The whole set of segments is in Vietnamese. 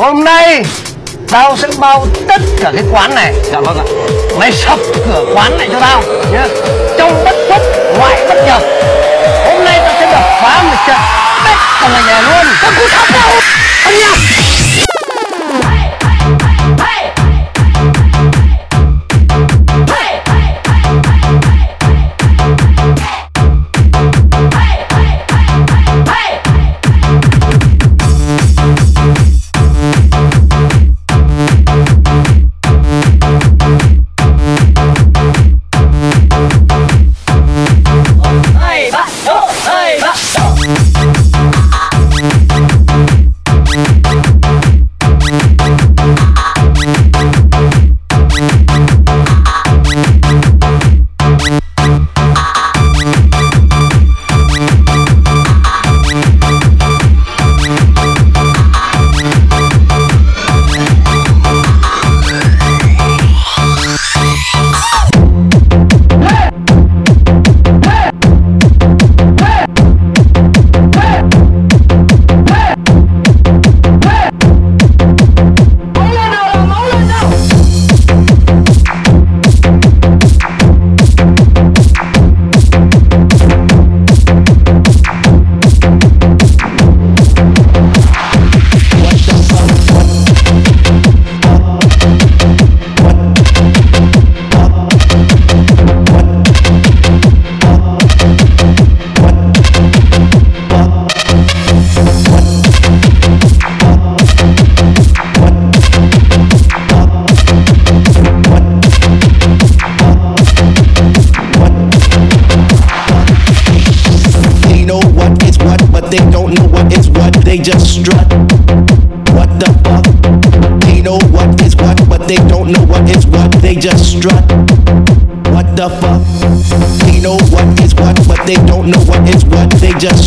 Hôm nay Tao sẽ bao tất cả cái quán này. Dạ vâng ạ. Mày sập cửa quán này cho tao, nhá. Trong bất xuất ngoại bất nhập. Hôm nay tao sẽ đập phá một trận. Tất cả ngành này luôn. Tao cũng sắp đâu Anh nhá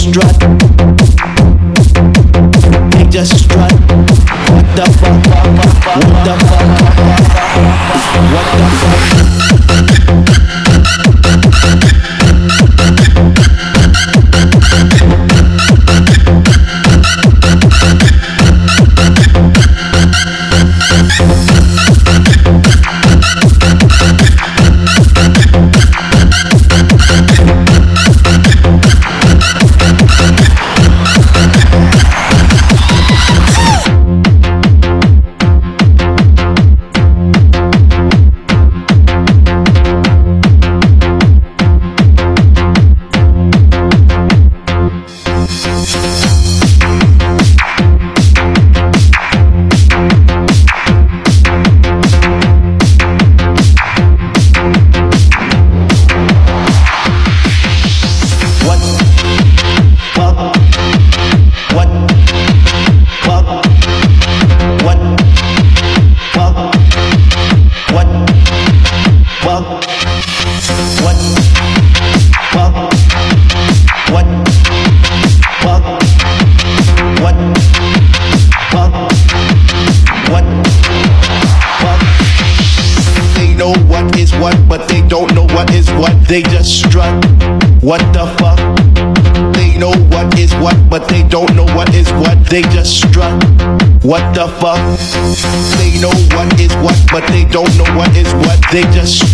strut. They just